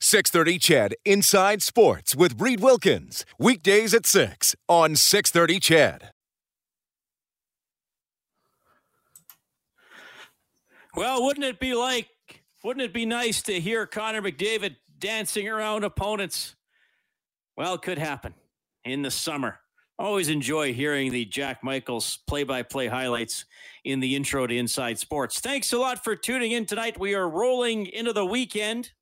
630 CHED Inside Sports with Reed Wilkins. Weekdays at 6 on 630 CHED. Well, wouldn't it be like, wouldn't it be nice to hear Connor McDavid dancing around opponents? Well, it could happen in the summer. Always enjoy hearing the Jack Michaels play by play highlights in the intro to Inside Sports. Thanks a lot for tuning in tonight. We are rolling into the weekend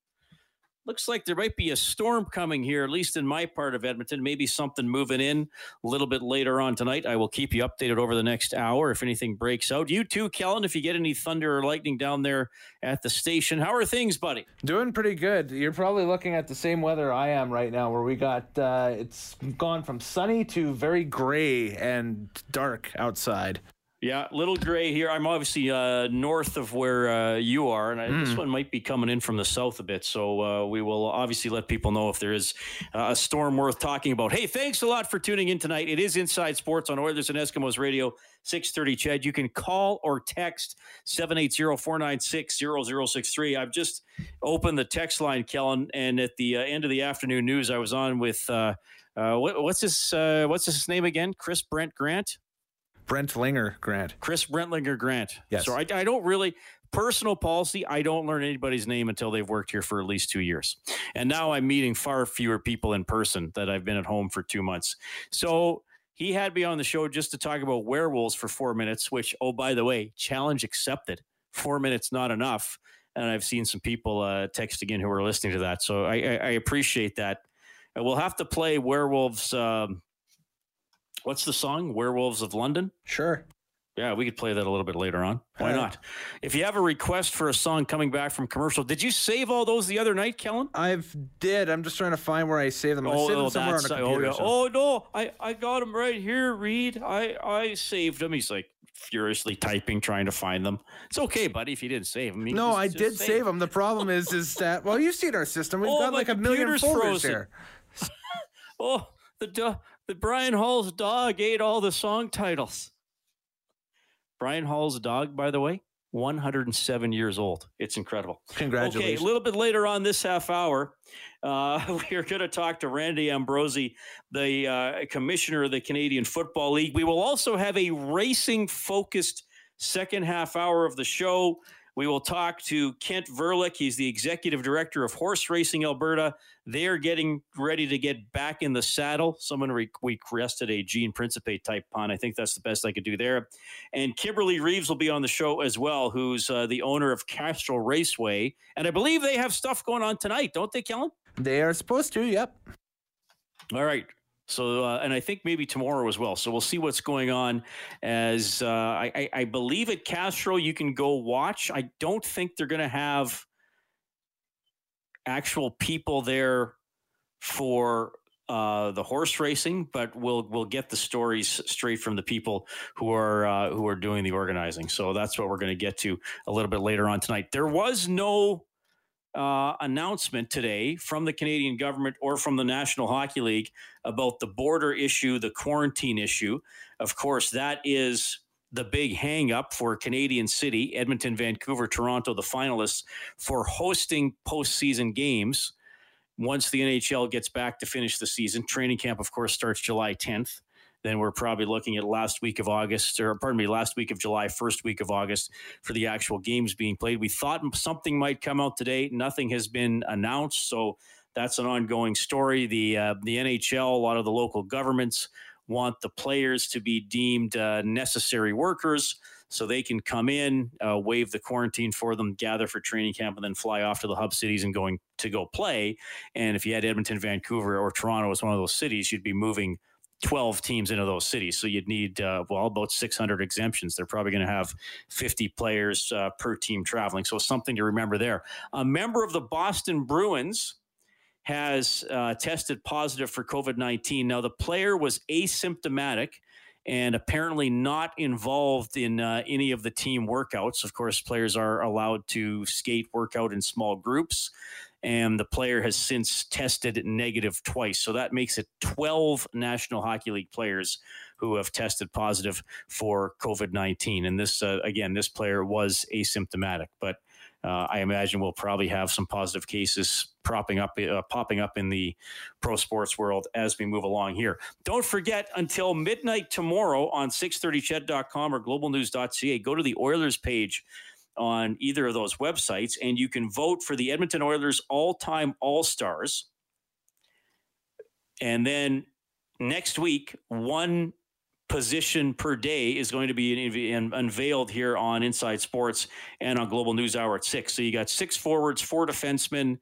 looks like there might be a storm coming here, at least in my part of Edmonton. Maybe something moving in a little bit later on tonight. I will keep you updated over the next hour if anything breaks out. You too, Kellen, if you get any thunder or lightning down there at the station. How are things, buddy? Doing pretty good. You're probably looking at the same weather I am right now, where we got uh, it's gone from sunny to very gray and dark outside. Yeah, little gray here. I'm obviously uh, north of where uh, you are, and I, mm. this one might be coming in from the south a bit. So uh, we will obviously let people know if there is uh, a storm worth talking about. Hey, thanks a lot for tuning in tonight. It is Inside Sports on Oilers and Eskimos Radio, 630 CHED, You can call or text 780-496-0063. I've just opened the text line, Kellen, and at the uh, end of the afternoon news, I was on with uh, what, what's his what's his name again? Chris Brent Grant. Brentlinger Grant. Chris Brentlinger Grant. Yes. So I, I don't really personal policy. I don't learn anybody's name until they've worked here for at least two years, and now I'm meeting far fewer people in person that I've been at home for two months. So he had me on the show just to talk about werewolves for four minutes. Which, oh by the way, challenge accepted. Four minutes not enough. And I've seen some people uh, text again who are listening to that. So I, I, I appreciate that. We'll have to play werewolves. Um, what's the song? Werewolves of London? Sure. Yeah, we could play that a little bit later on. Why not? If you have a request for a song coming back from commercial, did you save all those the other night, Kellen? I've did. I'm just trying to find where I saved them. I oh, saved them oh, somewhere on a oh, computer. Oh, yeah. oh no, I, I got them right here, Reed. I I saved them. He's like furiously typing, trying to find them. It's okay, buddy, if you didn't save them. no, just, I just did save, save them. The problem is, is that well, you've seen our system. We've oh, got like a million folders frozen. here. oh, the the Brian Hall's dog ate all the song titles. Brian Hall's dog, by the way, 107 years old. It's incredible. Congratulations. Okay, a little bit later on this half hour, uh, we are going to talk to Randy Ambrosie, the uh, commissioner of the Canadian Football League. We will also have a racing focused second half hour of the show. We will talk to Kent Verlik. He's the executive director of Horse Racing Alberta. They are getting ready to get back in the saddle. Someone re- requested a Gene Principe type pun. I think that's the best I could do there. And Kimberley Reeves will be on the show as well, who's uh, the owner of Castrol Raceway. And I believe they have stuff going on tonight, don't they, Kellen? They are supposed to, yep. All right. So, uh, and I think maybe tomorrow as well. So we'll see what's going on. As uh, I, I, believe at Castrol, you can go watch. I don't think they're going to have actual people there for uh, the horse racing, but we'll we'll get the stories straight from the people who are uh, who are doing the organizing. So that's what we're going to get to a little bit later on tonight. There was no uh, announcement today from the Canadian government or from the National Hockey League about the border issue, the quarantine issue. Of course, that is the big hang up for Canadian City, Edmonton, Vancouver, Toronto, the finalists for hosting postseason games once the NHL gets back to finish the season. Training camp, of course, starts July 10th then we're probably looking at last week of August, or pardon me, last week of July, first week of August for the actual games being played. We thought something might come out today. Nothing has been announced, so that's an ongoing story. The uh, the NHL, a lot of the local governments want the players to be deemed uh, necessary workers so they can come in, uh, waive the quarantine for them, gather for training camp, and then fly off to the hub cities and going to go play. And if you had Edmonton, Vancouver, or Toronto as one of those cities, you'd be moving 12 teams into those cities. So you'd need, uh, well, about 600 exemptions. They're probably going to have 50 players uh, per team traveling. So something to remember there. A member of the Boston Bruins has uh, tested positive for COVID 19. Now, the player was asymptomatic and apparently not involved in uh, any of the team workouts. Of course, players are allowed to skate workout in small groups, and the player has since tested negative twice. So that makes it 12 National Hockey League players who have tested positive for COVID 19. And this, uh, again, this player was asymptomatic, but uh, I imagine we'll probably have some positive cases propping up, uh, popping up in the pro sports world as we move along here. Don't forget until midnight tomorrow on 630ched.com or globalnews.ca, go to the Oilers page on either of those websites and you can vote for the Edmonton Oilers all-time All-Stars. And then next week, one position per day is going to be unveiled here on Inside Sports and on Global News Hour at six. So you got six forwards, four defensemen,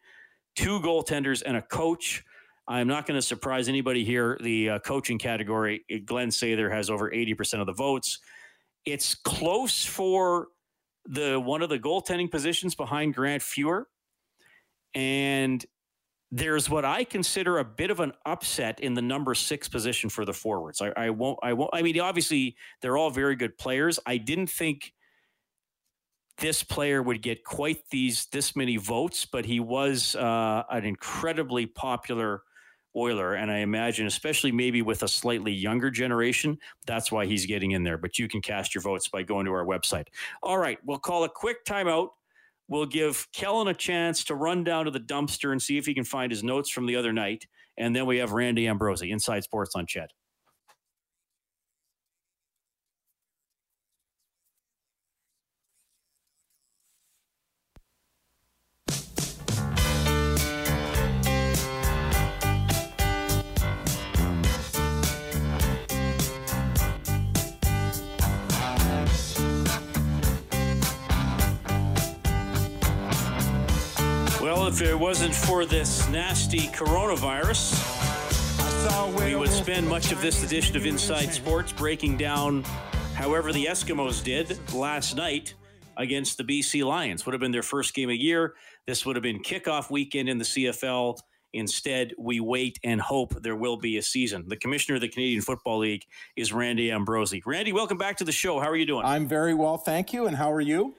two goaltenders, and a coach. I'm not going to surprise anybody here. The uh, coaching category, Glenn Sather has over 80% of the votes. It's close for the one of the goaltending positions behind Grant Fuhr. And there's what I consider a bit of an upset in the number six position for the forwards. I, I, won't. I won't. I mean, obviously, they're all very good players. I didn't think this player would get quite these this many votes, but he was uh, an incredibly popular Oiler, and I imagine, especially maybe with a slightly younger generation, that's why he's getting in there. But you can cast your votes by going to our website. All right, we'll call a quick timeout. We'll give Kellen a chance to run down to the dumpster and see if he can find his notes from the other night. And then we have Randy Ambrosie, Inside Sports on Ched. If it wasn't for this nasty coronavirus, we would spend much of this edition of Inside Sports breaking down however the Eskimos did last night against the BC Lions. Would have been their first game of year. This would have been kickoff weekend in the CFL. Instead, we wait and hope there will be a season. The commissioner of the Canadian Football League is Randy Ambrosie. Randy, welcome back to the show. How are you doing? I'm very well, thank you. And how are you?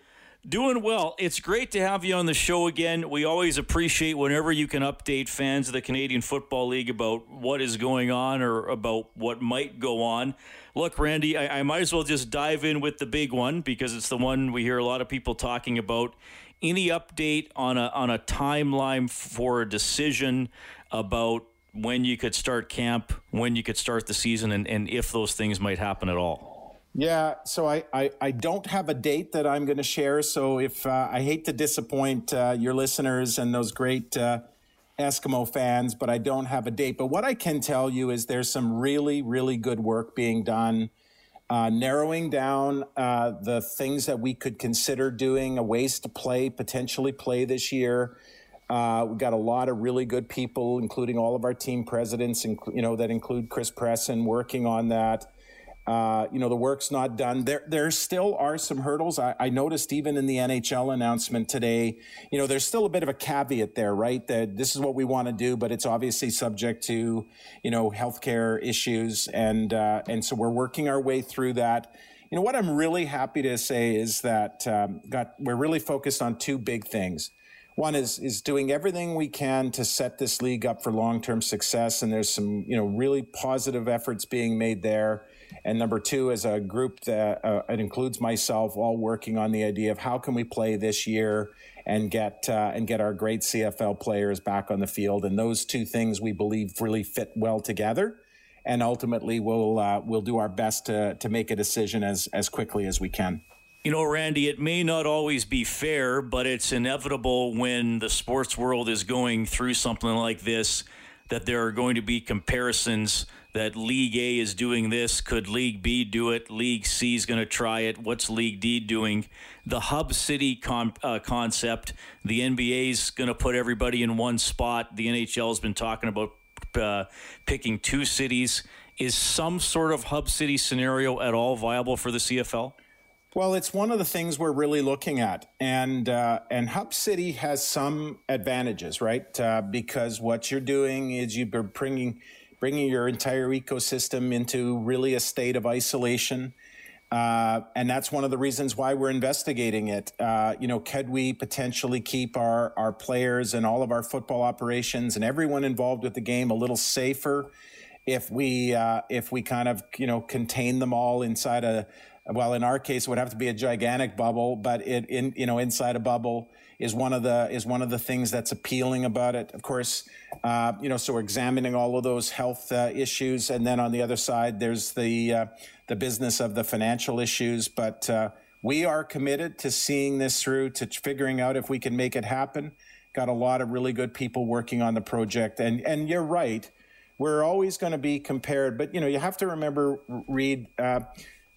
Doing well. It's great to have you on the show again. We always appreciate whenever you can update fans of the Canadian Football League about what is going on or about what might go on. Look, Randy, I, I might as well just dive in with the big one because it's the one we hear a lot of people talking about. Any update on a on a timeline for a decision about when you could start camp, when you could start the season, and, and if those things might happen at all? Yeah, so I, I, I, don't have a date that I'm going to share. So if uh, I hate to disappoint uh, your listeners and those great uh, Eskimo fans, but I don't have a date. But what I can tell you is there's some really, really good work being done, uh, narrowing down uh, the things that we could consider doing, a ways to play, potentially play this year. Uh, we've got a lot of really good people, including all of our team presidents, and you know, that include Chris Presson, working on that. Uh, you know, the work's not done. There, there still are some hurdles. I, I, noticed even in the NHL announcement today, you know, there's still a bit of a caveat there, right? That this is what we want to do, but it's obviously subject to, you know, healthcare issues, and uh, and so we're working our way through that. You know, what I'm really happy to say is that um, got we're really focused on two big things. One is is doing everything we can to set this league up for long term success, and there's some you know really positive efforts being made there and number two is a group that uh, it includes myself, all working on the idea of how can we play this year and get uh, and get our great CFL players back on the field. And those two things we believe really fit well together. And ultimately, we'll uh, we'll do our best to to make a decision as as quickly as we can. You know, Randy, it may not always be fair, but it's inevitable when the sports world is going through something like this that there are going to be comparisons that League A is doing this. Could League B do it? League C is going to try it. What's League D doing? The hub city uh, concept. The NBA is going to put everybody in one spot. The NHL has been talking about uh, picking two cities. Is some sort of hub city scenario at all viable for the CFL? Well, it's one of the things we're really looking at, and uh, and Hub City has some advantages, right? Uh, because what you're doing is you're bringing bringing your entire ecosystem into really a state of isolation. Uh, and that's one of the reasons why we're investigating it. Uh, you know, could we potentially keep our, our players and all of our football operations and everyone involved with the game a little safer if we uh, if we kind of you know contain them all inside a well in our case it would have to be a gigantic bubble, but it in you know inside a bubble is one of the is one of the things that's appealing about it. Of course, uh, you know, so we're examining all of those health uh, issues, and then on the other side, there's the uh, the business of the financial issues. But uh, we are committed to seeing this through, to figuring out if we can make it happen. Got a lot of really good people working on the project, and and you're right. We're always going to be compared, but you know, you have to remember, Reed uh,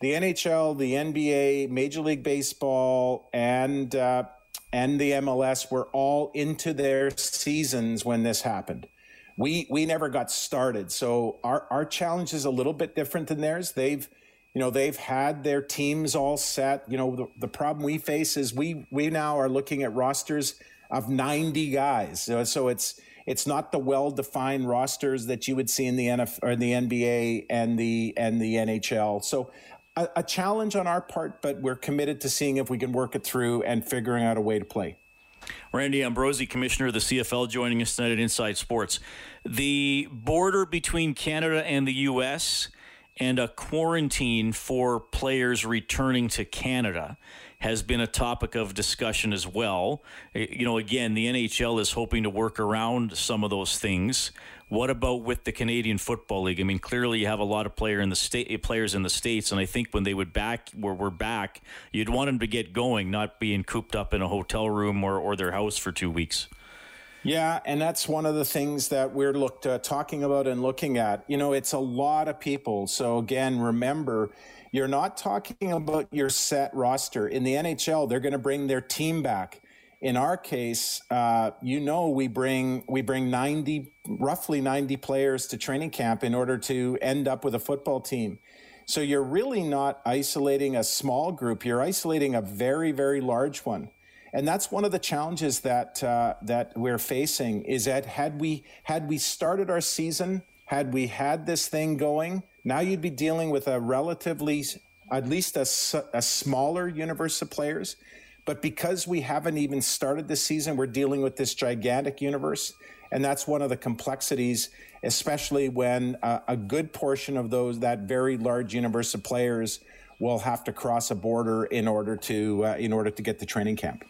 the NHL, the NBA, Major League Baseball, and uh, and the MLS were all into their seasons when this happened. We we never got started, so our our challenge is a little bit different than theirs. They've you know they've had their teams all set. You know the, the problem we face is we we now are looking at rosters of 90 guys. So, so it's it's not the well-defined rosters that you would see in the NF or the NBA and the and the NHL. So a, a challenge on our part, but we're committed to seeing if we can work it through and figuring out a way to play. Randy Ambrosie, Commissioner of the CFL, joining us tonight at Inside Sports. The border between Canada and the U.S. and a quarantine for players returning to Canada has been a topic of discussion as well. Eh, you know, again, the NHL is hoping to work around some of those things. What about with the Canadian Football League? I mean, clearly you have a lot of player in the state players in the states, and I think when they would back where we're back, you'd want them to get going, not being cooped up in a hotel room or, or their house for two weeks. Yeah, and that's one of the things that we're looked uh, talking about and looking at. You know, it's a lot of people. So again, remember, you're not talking about your set roster. In the NHL, they're going to bring their team back in our case, uh, you know, we bring we bring ninety, roughly ninety players to training camp in order to end up with a football team. So you're really not isolating a small group; you're isolating a very, very large one, and that's one of the challenges that uh, that we're facing. Is that had we had we started our season, had we had this thing going, now you'd be dealing with a relatively, at least a, a smaller universe of players but because we haven't even started this season, we're dealing with this gigantic universe. And that's one of the complexities, especially when uh, a good portion of those, that very large universe of players, will have to cross a border in order to uh, in order to get to training camp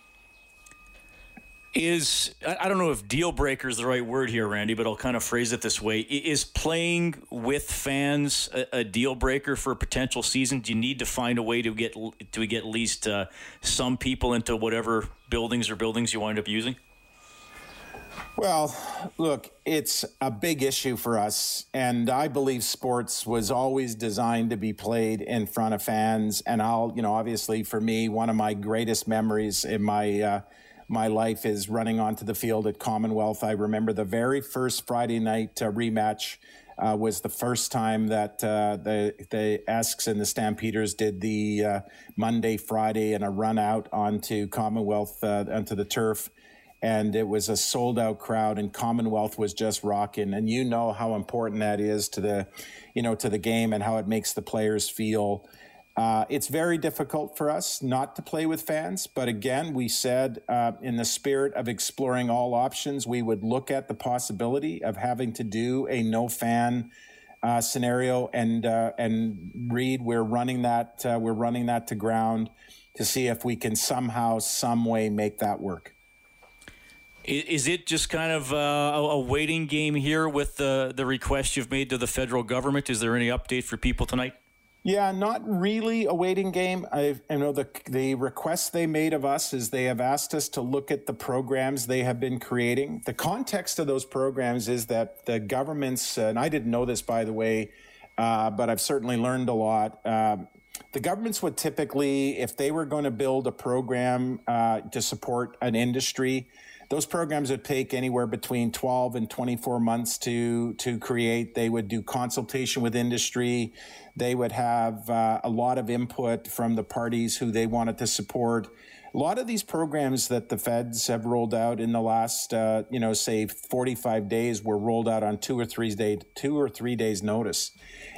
is I don't know if deal breaker is the right word here, Randy, but I'll kind of phrase it this way: Is playing with fans a, a deal breaker for a potential season? Do you need to find a way to get to get at least uh, some people into whatever buildings or buildings you wind up using? Well, look, it's a big issue for us. And I believe sports was always designed to be played in front of fans. And I'll, you know, obviously for me, one of my greatest memories in my uh, my life is running onto the field at Commonwealth. I remember the very first Friday night uh, rematch uh, was the first time that uh, the the Esks and the Stampeders did the uh, Monday, Friday, and a run out onto Commonwealth uh, onto the turf. And it was a sold out crowd, and Commonwealth was just rocking. And you know how important that is to the, you know, to the game and how it makes the players feel. Uh, it's very difficult for us not to play with fans, but again, we said uh, in the spirit of exploring all options, we would look at the possibility of having to do a no fan uh, scenario, and uh, and Reed, we're running that uh, we're running that to ground to see if we can somehow, some way, make that work. Is it just kind of uh, a waiting game here with the the request you've made to the federal government? Is there any update for people tonight? Yeah, not really a waiting game. I, I, know the the request they made of us is they have asked us to look at the programs they have been creating. The context of those programs is that the governments, and I didn't know this by the way, uh, but I've certainly learned a lot. Uh, the governments would typically, if they were going to build a program uh, to support an industry, those programs would take anywhere between 12 and 24 months to to create. They would do consultation with industry. They would have uh, a lot of input from the parties who they wanted to support. A lot of these programs that the feds have rolled out in the last, uh, you know, say 45 days were rolled out on two or three day, two or three days notice.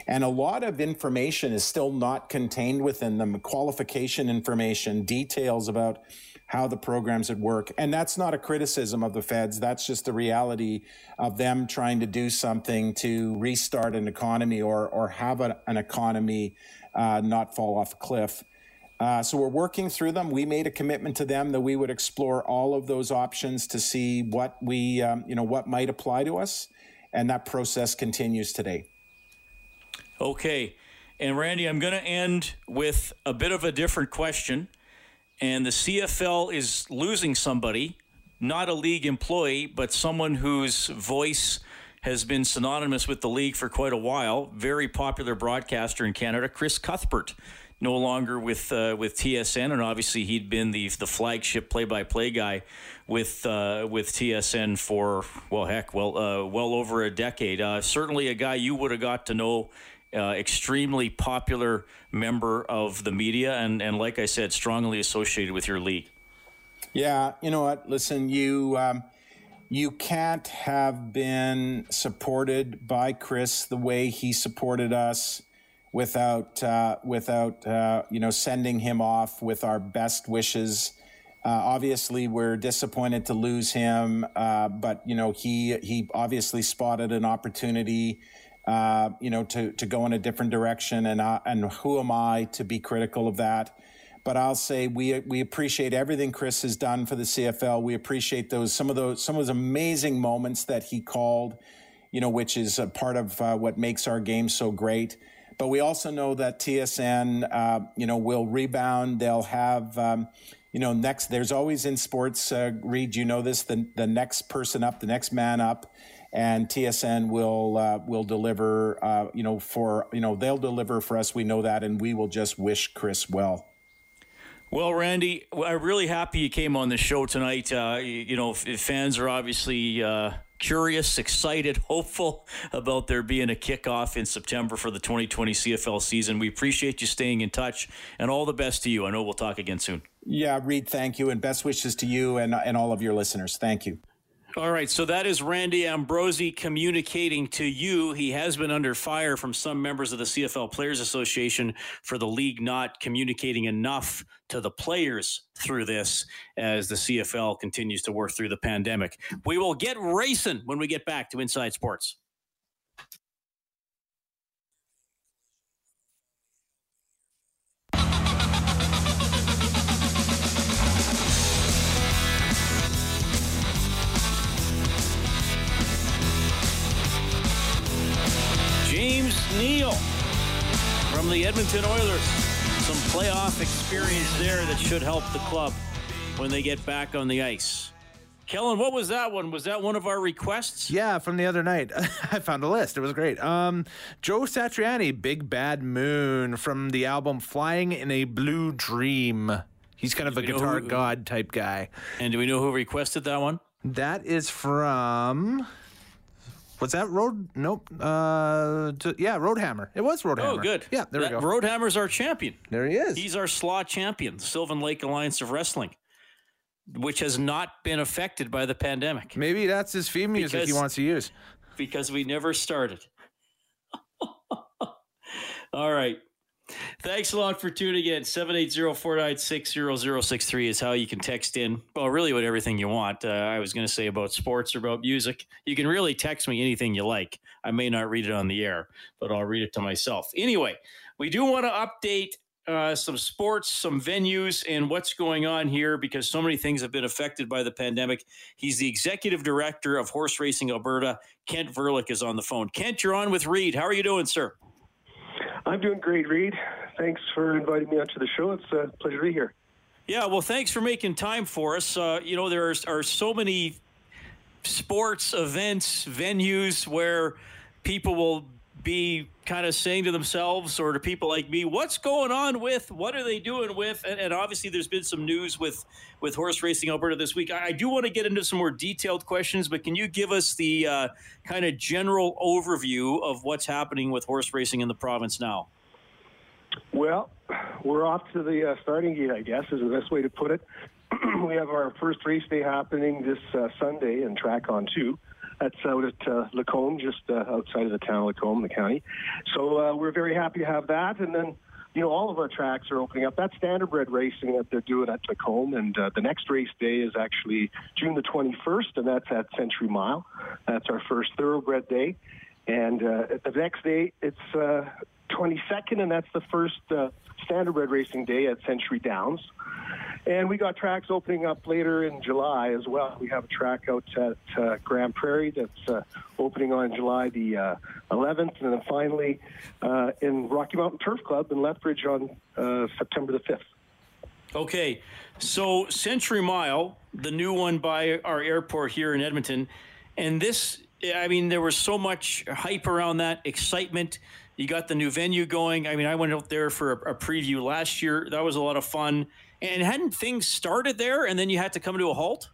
And a lot of information is still not contained within them qualification information, details about how the programs would work. And that's not a criticism of the feds. That's just the reality of them trying to do something to restart an economy or, or have a, an economy uh, not fall off a cliff. Uh, so we're working through them. We made a commitment to them that we would explore all of those options to see what we, um, you know, what might apply to us, and that process continues today. Okay. And Randy, I'm going to end with a bit of a different question. And the CFL is losing somebody, not a league employee, but someone whose voice has been synonymous with the league for quite a while. Very popular broadcaster in Canada, Chris Cuthbert, no longer with uh, with TSN, and obviously he'd been the the flagship play by play guy with uh, with TSN for well, heck, well, uh, well over a decade. Uh, certainly a guy you would have got to know uh, extremely popular member of the media, and, and like I said, strongly associated with your league. Yeah, you know what? Listen, you um, you can't have been supported by Chris the way he supported us without uh, without uh, you know sending him off with our best wishes. Uh, obviously, we're disappointed to lose him, uh, but you know he he obviously spotted an opportunity uh, you know, to, to go in a different direction. And, uh, and who am I to be critical of that? But I'll say we, we appreciate everything Chris has done for the CFL. We appreciate those, some of those, some of those amazing moments that he called, you know, which is a part of uh, what makes our game so great. But we also know that TSN, uh, you know, will rebound. They'll have, um, you know, next, there's always in sports, uh, Reed, you know this, the, the next person up, the next man up and TSN will uh, will deliver. Uh, you know, for you know they'll deliver for us. We know that, and we will just wish Chris well. Well, Randy, I'm really happy you came on the show tonight. Uh, you know, fans are obviously uh, curious, excited, hopeful about there being a kickoff in September for the 2020 CFL season. We appreciate you staying in touch, and all the best to you. I know we'll talk again soon. Yeah, Reed, thank you, and best wishes to you and and all of your listeners. Thank you. All right, so that is Randy Ambrosie communicating to you. He has been under fire from some members of the CFL Players Association for the league not communicating enough to the players through this as the CFL continues to work through the pandemic. We will get racing when we get back to Inside Sports. Neal from the Edmonton Oilers. Some playoff experience there that should help the club when they get back on the ice. Kellen, what was that one? Was that one of our requests? Yeah, from the other night. I found a list. It was great. Um, Joe Satriani, Big Bad Moon from the album Flying in a Blue Dream. He's kind of a guitar who, god type guy. And do we know who requested that one? That is from was that Road? Nope. Uh, to, yeah, Roadhammer. It was Roadhammer. Oh, good. Yeah, there that, we go. Roadhammer's our champion. There he is. He's our Slaw champion, Sylvan Lake Alliance of Wrestling, which has not been affected by the pandemic. Maybe that's his theme music because, he wants to use. Because we never started. All right. Thanks a lot for tuning in. 780-496-0063 is how you can text in. Well, really what everything you want. Uh, I was going to say about sports or about music. You can really text me anything you like. I may not read it on the air, but I'll read it to myself. Anyway, we do want to update uh, some sports, some venues, and what's going on here because so many things have been affected by the pandemic. He's the executive director of Horse Racing Alberta. Kent Verlik is on the phone. Kent, you're on with Reed. How are you doing, sir? I'm doing great, Reed. Thanks for inviting me onto the show. It's a pleasure to be here. Yeah, well, thanks for making time for us. Uh, you know, there are, are so many sports events, venues where people will be kind of saying to themselves or to people like me, what's going on with, what are they doing with? And, and obviously, there's been some news with with horse racing Alberta this week. I, I do want to get into some more detailed questions, but can you give us the uh, kind of general overview of what's happening with horse racing in the province now? Well, we're off to the uh, starting gate, I guess, is the best way to put it. we have our first race day happening this uh, Sunday in Track on 2. That's out at uh, Lacombe, just uh, outside of the town of Lacombe, the county. So uh, we're very happy to have that. And then, you know, all of our tracks are opening up. That's standardbred racing that they're doing at Lacombe. And uh, the next race day is actually June the 21st, and that's at Century Mile. That's our first thoroughbred day. And uh, the next day, it's uh, 22nd, and that's the first uh, standardbred racing day at Century Downs. And we got tracks opening up later in July as well. We have a track out at uh, Grande Prairie that's uh, opening on July the uh, 11th, and then finally uh, in Rocky Mountain Turf Club in Lethbridge on uh, September the 5th. Okay, so Century Mile, the new one by our airport here in Edmonton, and this, I mean, there was so much hype around that, excitement. You got the new venue going. I mean, I went out there for a, a preview last year. That was a lot of fun. And hadn't things started there, and then you had to come to a halt?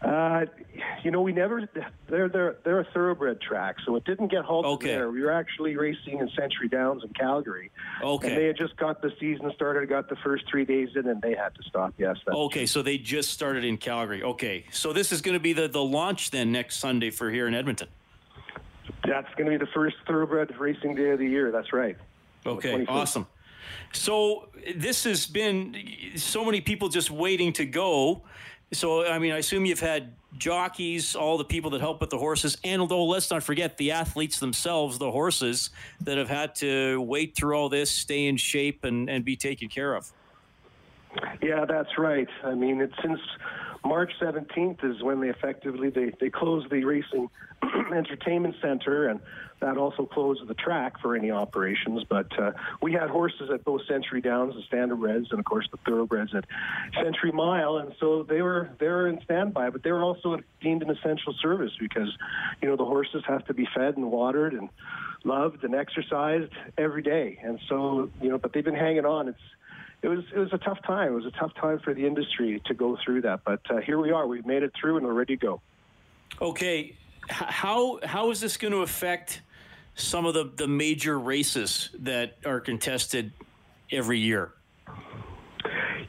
Uh, you know, we never. They're they're they're a thoroughbred track, so it didn't get halted Okay. there. We were actually racing in Century Downs in Calgary. Okay. And they had just got the season started, got the first three days in, and they had to stop. Yes. Okay, so they just started in Calgary. Okay, so this is going to be the, the launch then next Sunday for here in Edmonton. That's going to be the first thoroughbred racing day of the year. That's right. Okay, awesome. So this has been so many people just waiting to go. So I mean, I assume you've had jockeys, all the people that help with the horses, and although let's not forget the athletes themselves, the horses that have had to wait through all this, stay in shape, and, and be taken care of. Yeah, that's right. I mean, it's since March 17th is when they effectively they, they closed the racing entertainment center, and that also closed the track for any operations. But uh, we had horses at both Century Downs, the standardbreds, and of course the thoroughbreds at Century Mile, and so they were they were in standby. But they were also deemed an essential service because you know the horses have to be fed and watered and loved and exercised every day, and so you know. But they've been hanging on. It's it was it was a tough time. It was a tough time for the industry to go through that, but uh, here we are. We've made it through, and we're ready to go. Okay, how how is this going to affect some of the, the major races that are contested every year?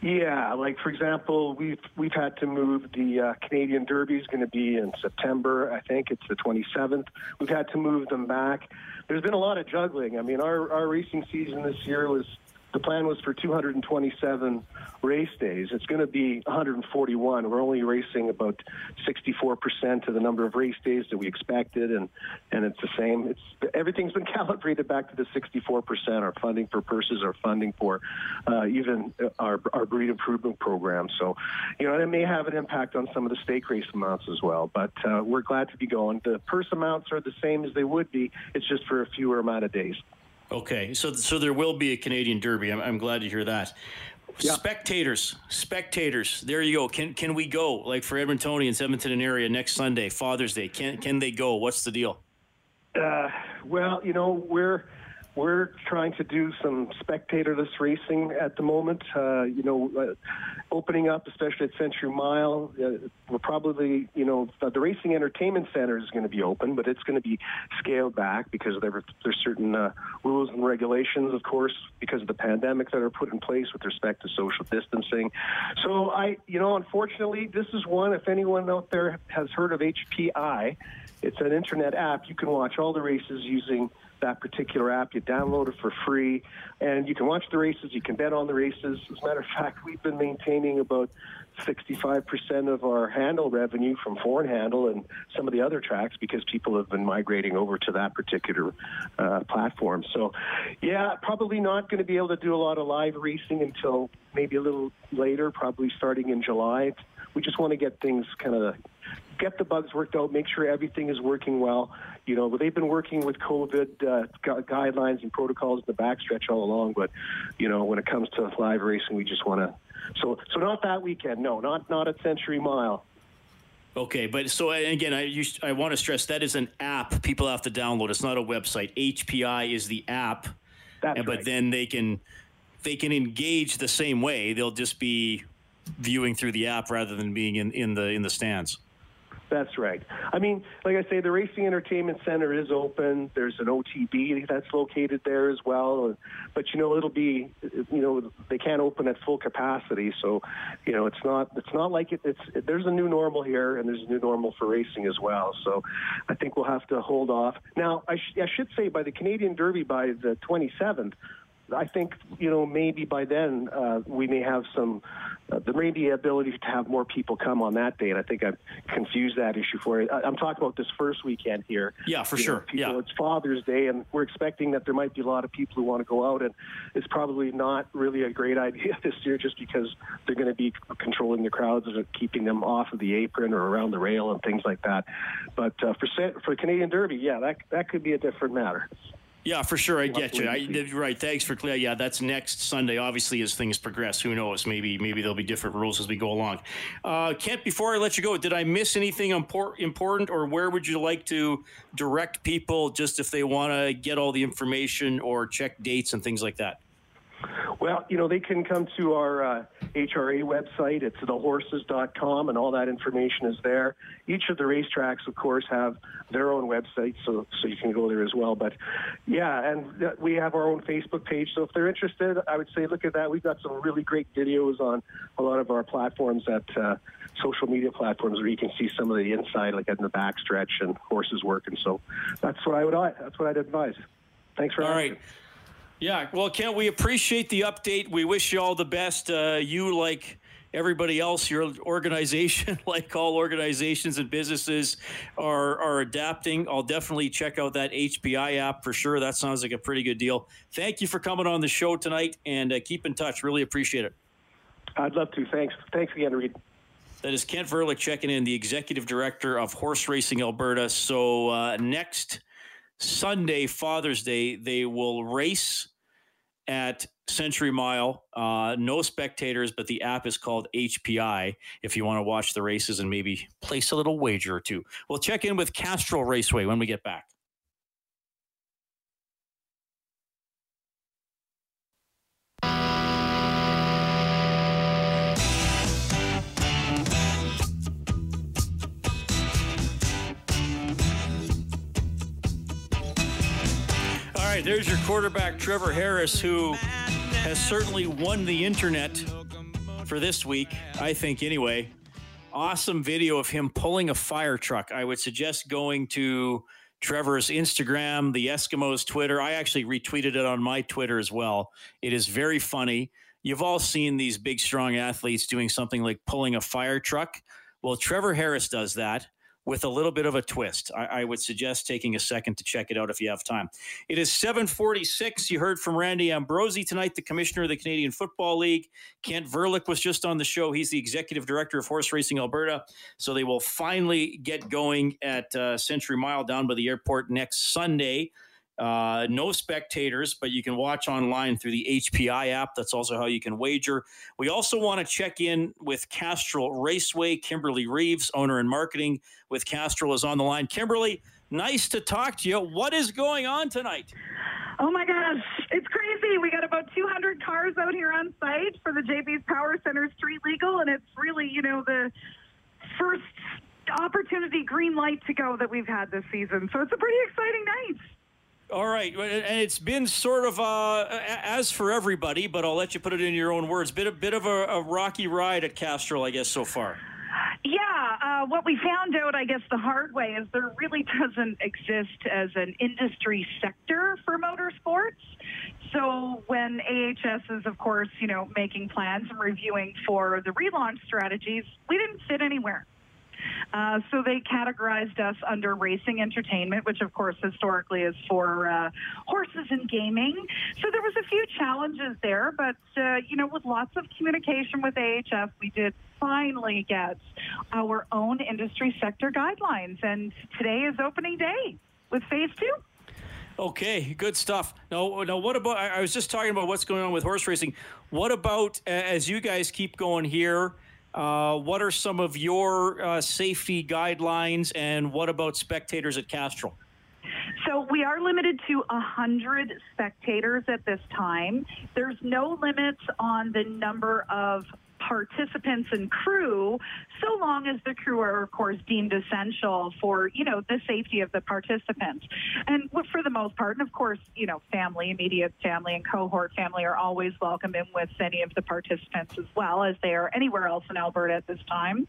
Yeah, like for example, we've we've had to move the uh, Canadian Derby is going to be in September. I think it's the 27th. We've had to move them back. There's been a lot of juggling. I mean, our our racing season this year was the plan was for 227 race days. It's going to be 141. We're only racing about 64% of the number of race days that we expected, and and it's the same. It's everything's been calibrated back to the 64%. Our funding for purses, our funding for uh, even our our breed improvement program. So, you know, it may have an impact on some of the stake race amounts as well. But uh, we're glad to be going. The purse amounts are the same as they would be. It's just for a fewer amount of days. Okay, so so there will be a Canadian Derby. I'm, I'm glad to hear that. Yeah. Spectators, spectators. There you go. Can can we go? Like for Edmontonians, Edmonton and area next Sunday, Father's Day. Can can they go? What's the deal? Uh, well, you know, we're we're trying to do some spectatorless racing at the moment. Uh, you know, uh, opening up, especially at Century Mile, uh, we're probably, you know, the, the racing entertainment center is going to be open, but it's going to be scaled back because there there's certain uh, rules and regulations, of course, because of the pandemic that are put in place with respect to social distancing. So I, you know, unfortunately, this is one. If anyone out there has heard of HPI, it's an internet app. You can watch all the races using that particular app. You download it for free, and you can watch the races. You can bet on the races. As a matter of fact, we've been maintaining about 65% of our handle revenue from foreign handle and some of the other tracks because people have been migrating over to that particular uh, platform. So, yeah, probably not going to be able to do a lot of live racing until maybe a little later, probably starting in July. We just want to get things kind of get the bugs worked out, make sure everything is working well. You know, they've been working with COVID uh, gu- guidelines and protocols in the backstretch all along, but you know, when it comes to live racing, we just want to. So, so not that weekend. No, not not at Century Mile. Okay, but so again, I you, I want to stress that is an app people have to download. It's not a website. HPI is the app, That's but right. then they can they can engage the same way. They'll just be viewing through the app rather than being in, in the in the stands. That's right. I mean, like I say, the Racing Entertainment Center is open. There's an OTB that's located there as well. But you know, it'll be, you know, they can't open at full capacity. So, you know, it's not it's not like it, it's there's a new normal here, and there's a new normal for racing as well. So, I think we'll have to hold off. Now, I, sh- I should say by the Canadian Derby by the 27th. I think you know maybe by then uh, we may have some. Uh, there may be ability to have more people come on that day, and I think I've confused that issue for you. I, I'm talking about this first weekend here. Yeah, for You know, sure. people, Yeah. It's Father's Day, and we're expecting that there might be a lot of people who want to go out, and it's probably not really a great idea this year, just because they're going to be controlling the crowds and keeping them off of the apron or around the rail and things like that. But uh, for for Canadian Derby, yeah, that that could be a different matter. Yeah, for sure. I get you. I, and see. you're right. Thanks for clear. Yeah, that's next Sunday. Obviously, as things progress, who knows? Maybe maybe there'll be different rules as we go along. Uh, Kent, before I let you go, did I miss anything impor- important, or where would you like to direct people, just if they want to get all the information or check dates and things like that? Well, you know, they can come to our uh, HRA website. It's thehorses.com, and all that information is there. Each of the racetracks, of course, have their own website, so so you can go there as well. But yeah, and th- we have our own Facebook page. So if they're interested, I would say look at that. We've got some really great videos on a lot of our platforms at uh, social media platforms where you can see some of the inside, like in the backstretch and horses working. So that's what I would that's what I'd advise. Thanks for All asking. right. Yeah, well, Kent, we appreciate the update. We wish you all the best. Uh, you, like everybody else, your organization, like all organizations and businesses, are are adapting. I'll definitely check out that HPI app for sure. That sounds like a pretty good deal. Thank you for coming on the show tonight, and uh, keep in touch. Really appreciate it. I'd love to. Thanks. Thanks again, Reed. That is Kent Verlik checking in, the executive director of Horse Racing Alberta. So uh, next Sunday, Father's Day, they will race at Century Mile. Uh, no spectators, but the app is called HPI if you want to watch the races and maybe place a little wager or two. We'll check in with Castrol Raceway when we get back. Right, there's your quarterback, Trevor Harris, who has certainly won the internet for this week, I think, anyway. Awesome video of him pulling a fire truck. I would suggest going to Trevor's Instagram, the Eskimos Twitter. I actually retweeted it on my Twitter as well. It is very funny. You've all seen these big, strong athletes doing something like pulling a fire truck. Well, Trevor Harris does that with a little bit of a twist. I, I, would suggest taking a second to check it out if you have time. It is 746. You heard from Randy Ambrosie tonight, the commissioner of the Canadian Football League. Kent Verlik was just on the show. He's the executive director of Horse Racing Alberta. So they will finally get going at uh, Century Mile down by the airport next Sunday. Uh, no spectators, but you can watch online through the HPI app. That's also how you can wager. We also want to check in with Castrol Raceway. Kimberley Reeves, owner and marketing with Castrol, is on the line. Kimberley, nice to talk to you. What is going on tonight? Oh my gosh, it's crazy. We got about 200 cars out here on site for the JB's Power Center Street Legal, and it's really, you know, the first opportunity green light to go that we've had this season. So it's a pretty exciting night. All right, and it's been sort of uh, as for everybody, but I'll let you put it in your own words. Bit a bit of a, a rocky ride at Castrol, I guess, so far. Yeah, uh, what we found out, I guess, the hard way is there really doesn't exist as an industry sector for motorsports. So when AHS is, of course, you know, making plans and reviewing for the relaunch strategies, we didn't fit anywhere. Uh, so they categorized us under racing entertainment, which of course historically is for uh, horses and gaming. So there was a few challenges there, but uh, you know, with lots of communication with AHF, we did finally get our own industry sector guidelines, and today is opening day with phase two. Okay, good stuff. Now, now, what about? I was just talking about what's going on with horse racing. What about as you guys keep going here? Uh, what are some of your uh, safety guidelines, and what about spectators at Castrol? So we are limited to 100 spectators at this time. There's no limits on the number of participants and crew, so long as the crew are, of course, deemed essential for, you know, the safety of the participants. And for the most part, and of course, you know, family, immediate family, and cohort family are always welcome in with any of the participants as well as they are anywhere else in Alberta at this time.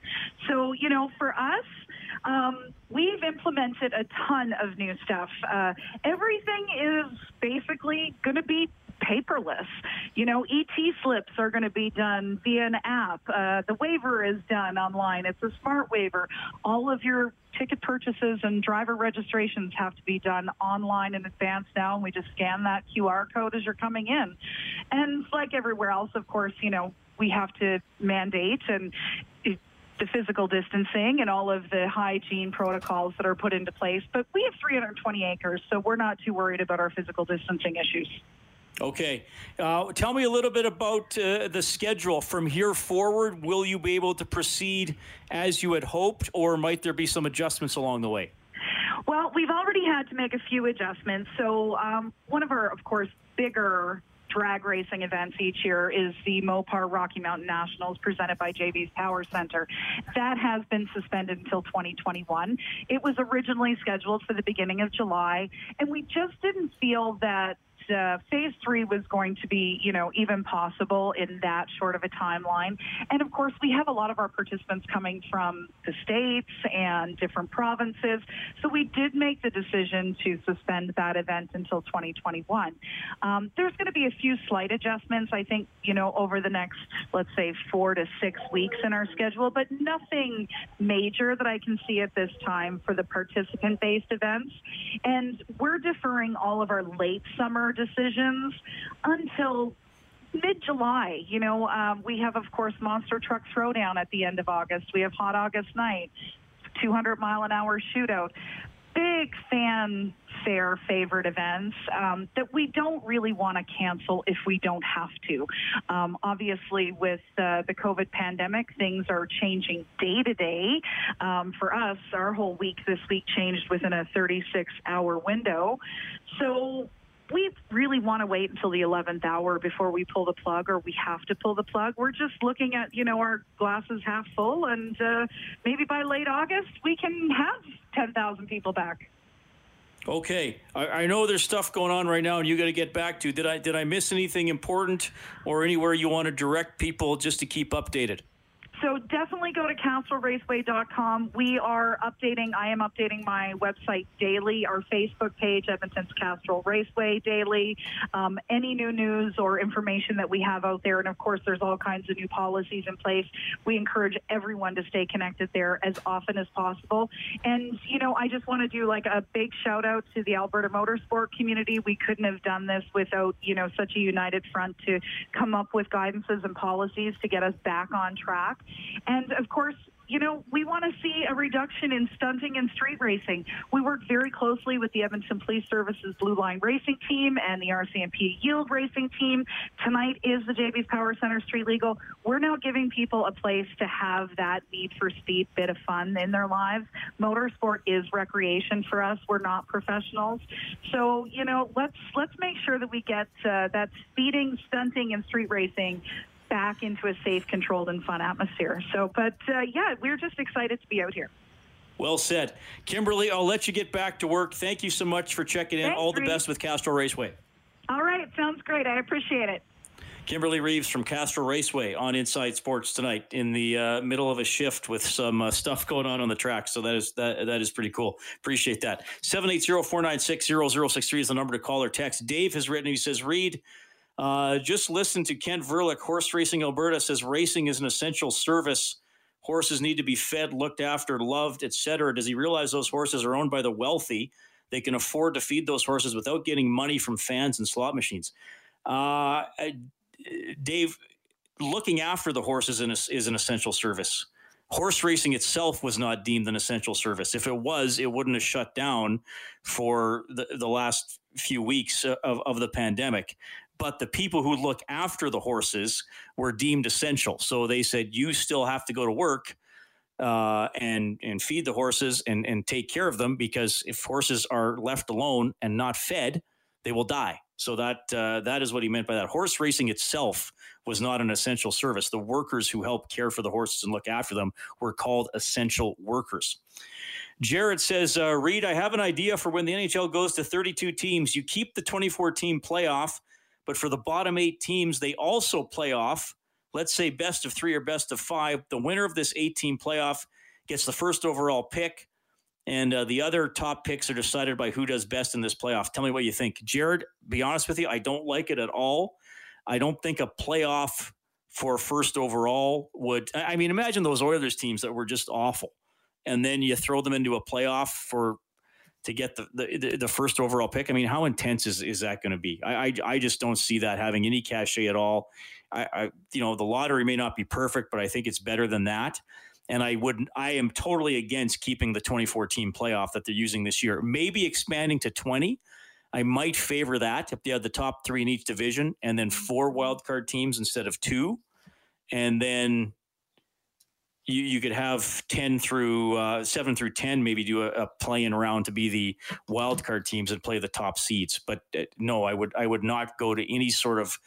So, you know, for us, um, we've implemented a ton of new stuff. Uh, everything is basically going to be paperless. You know, ET slips are going to be done via an app. Uh, the waiver is done online. It's a smart waiver. All of your ticket purchases and driver registrations have to be done online in advance now, and we just scan that QR code as you're coming in. And like everywhere else, of course, you know, we have to mandate and the physical distancing and all of the hygiene protocols that are put into place. But we have 320 acres, so we're not too worried about our physical distancing issues. Okay. Uh, tell me a little bit about uh, the schedule from here forward. Will you be able to proceed as you had hoped, or might there be some adjustments along the way? Well, we've already had to make a few adjustments. So, um, one of our, of course, bigger drag racing events each year is the Mopar Rocky Mountain Nationals presented by JV's Power Center. That has been suspended until 2021. It was originally scheduled for the beginning of July, and we just didn't feel that uh, phase three was going to be, you know, even possible in that short of a timeline. And of course, we have a lot of our participants coming from the states and different provinces. So we did make the decision to suspend that event until 2021. Um, there's going to be a few slight adjustments, I think, you know, over the next, let's say, four to six weeks in our schedule, but nothing major that I can see at this time for the participant based events. And we're deferring all of our late summer decisions until mid July. You know, um, we have, of course, Monster Truck Throwdown at the end of August. We have Hot August Night, 200 mile an hour shootout. Big fan fair favorite events um, that we don't really want to cancel if we don't have to. Um, obviously, with uh, the COVID pandemic, things are changing day to day. Um, for us, our whole week this week changed within a 36 hour window. So we really want to wait until the 11th hour before we pull the plug or we have to pull the plug. We're just looking at, you know, our glasses half full and uh, maybe by late August we can have 10,000 people back. Okay, I, I, know there's stuff going on right now, and you got to get back to. Did I did I miss anything important, or anywhere you want to direct people just to keep updated? So definitely go to castrolraceway.com. We are updating, I am updating my website daily, our Facebook page, Edmonton's Castrol Raceway daily, um, any new news or information that we have out there. And of course, there's all kinds of new policies in place. We encourage everyone to stay connected there as often as possible. And, you know, I just want to do like a big shout out to the Alberta motorsport community. We couldn't have done this without, you know, such a united front to come up with guidances and policies to get us back on track. And of course, you know, we want to see a reduction in stunting and street racing. We work very closely with the Edmonton Police Services Blue Line Racing Team and the RCMP Yield Racing Team. Tonight is the JB's Power Center Street Legal. We're now giving people a place to have that need for speed bit of fun in their lives. Motorsport is recreation for us. We're not professionals. So, you know, let's let's make sure that we get uh, that speeding, stunting, and street racing back into a safe, controlled, and fun atmosphere. So, but uh, yeah, we're just excited to be out here. Well said. Kimberley, I'll let you get back to work. Thank you so much for checking in. Thanks, All the best with Castrol Raceway. All right. Sounds great. I appreciate it. Kimberley Reeves from Castrol Raceway on Inside Sports tonight in the uh, middle of a shift with some uh, stuff going on on the track. So that is that that is pretty cool. Appreciate that. 780-496-0063 is the number to call or text. Dave has written, he says, Reed, uh, just listen to Kent Verlik. Horse Racing Alberta says racing is an essential service. Horses need to be fed, looked after, loved, etc. Does he realize those horses are owned by the wealthy? They can afford to feed those horses without getting money from fans and slot machines. Uh, Dave, looking after the horses is an essential service. Horse racing itself was not deemed an essential service. If it was, it wouldn't have shut down for the, the last few weeks of, of the pandemic but the people who look after the horses were deemed essential. So they said, you still have to go to work uh, and and feed the horses and and take care of them because if horses are left alone and not fed, they will die. So that uh, that is what he meant by that. Horse racing itself was not an essential service. The workers who help care for the horses and look after them were called essential workers. Jared says, uh, Reed, I have an idea for when the NHL goes to 32 teams. You keep the 24 team playoff, but for the bottom eight teams, they also play off let's say best of three or best of five. The winner of this eight team playoff gets the first overall pick. And uh, the other top picks are decided by who does best in this playoff. Tell me what you think. Jared, be honest with you, I don't like it at all. I don't think a playoff for first overall would. I mean, imagine those Oilers teams that were just awful. And then you throw them into a playoff for to get the, the, the first overall pick. I mean, how intense is, is that going to be? I, I, I just don't see that having any cachet at all. I, I, you know, the lottery may not be perfect, but I think it's better than that. And I would, I am totally against keeping the 2014 playoff that they're using this year. Maybe expanding to 20. I might favor that if they had the top three in each division and then four wildcard teams instead of two. And then you, you could have 10 through uh, 7 through 10 maybe do a, a play-in round to be the wild card teams and play the top seeds but uh, no i would i would not go to any sort of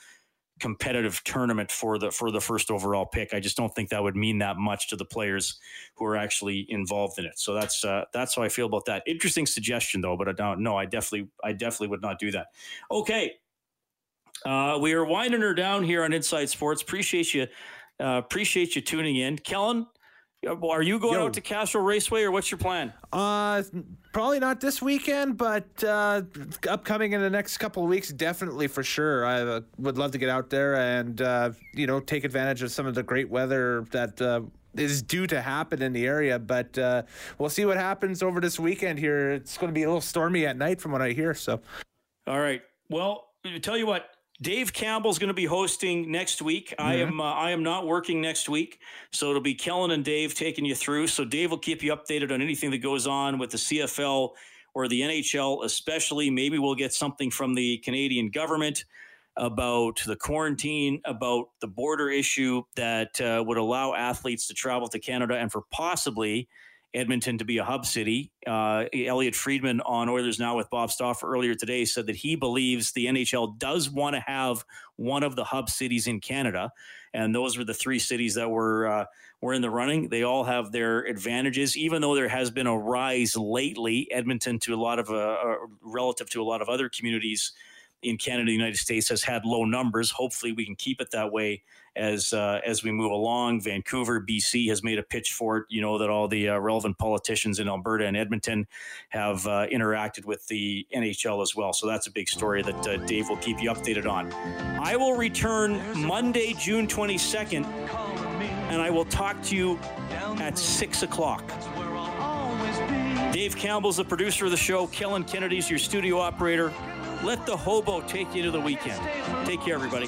competitive tournament for the for the first overall pick. I just don't think that would mean that much to the players who are actually involved in it. So that's uh, that's how I feel about that. Interesting suggestion though, but I don't know. I definitely I definitely would not do that. Okay, uh, we are winding her down here on Inside Sports. Appreciate you uh, appreciate you tuning in, Kellen. Are you going Yo. out to Castrol Raceway or what's your plan? Uh, probably not this weekend, but uh, upcoming in the next couple of weeks, definitely for sure. I uh, would love to get out there and uh, you know take advantage of some of the great weather that uh, is due to happen in the area. But uh, we'll see what happens over this weekend. Here, it's going to be a little stormy at night, from what I hear. So, all right. Well, tell you what, Dave Campbell's going to be hosting next week. Mm-hmm. I am uh, I am not working next week, so it'll be Kellen and Dave taking you through. So Dave will keep you updated on anything that goes on with the CFL or the NHL, especially. Maybe we'll get something from the Canadian government about the quarantine, about the border issue that uh, would allow athletes to travel to Canada, and for possibly Edmonton to be a hub city. Uh, Elliotte Friedman on Oilers Now with Bob Stauffer earlier today said that he believes the NHL does want to have one of the hub cities in Canada, and those were the three cities that were uh, were in the running. They all have their advantages, even though there has been a rise lately. Edmonton to a lot of uh, uh relative to a lot of other communities in Canada, the United States has had low numbers. Hopefully, we can keep it that way as uh, as we move along. Vancouver, BC, has made a pitch for it. You know that all the uh, relevant politicians in Alberta and Edmonton have uh, interacted with the NHL as well. So that's a big story that uh, Dave will keep you updated on. I will return Monday, June twenty second, and I will talk to you at six o'clock. Dave Campbell's the producer of the show. Kellen Kennedy's your studio operator. Let the hobo take you to the weekend. Take care, everybody.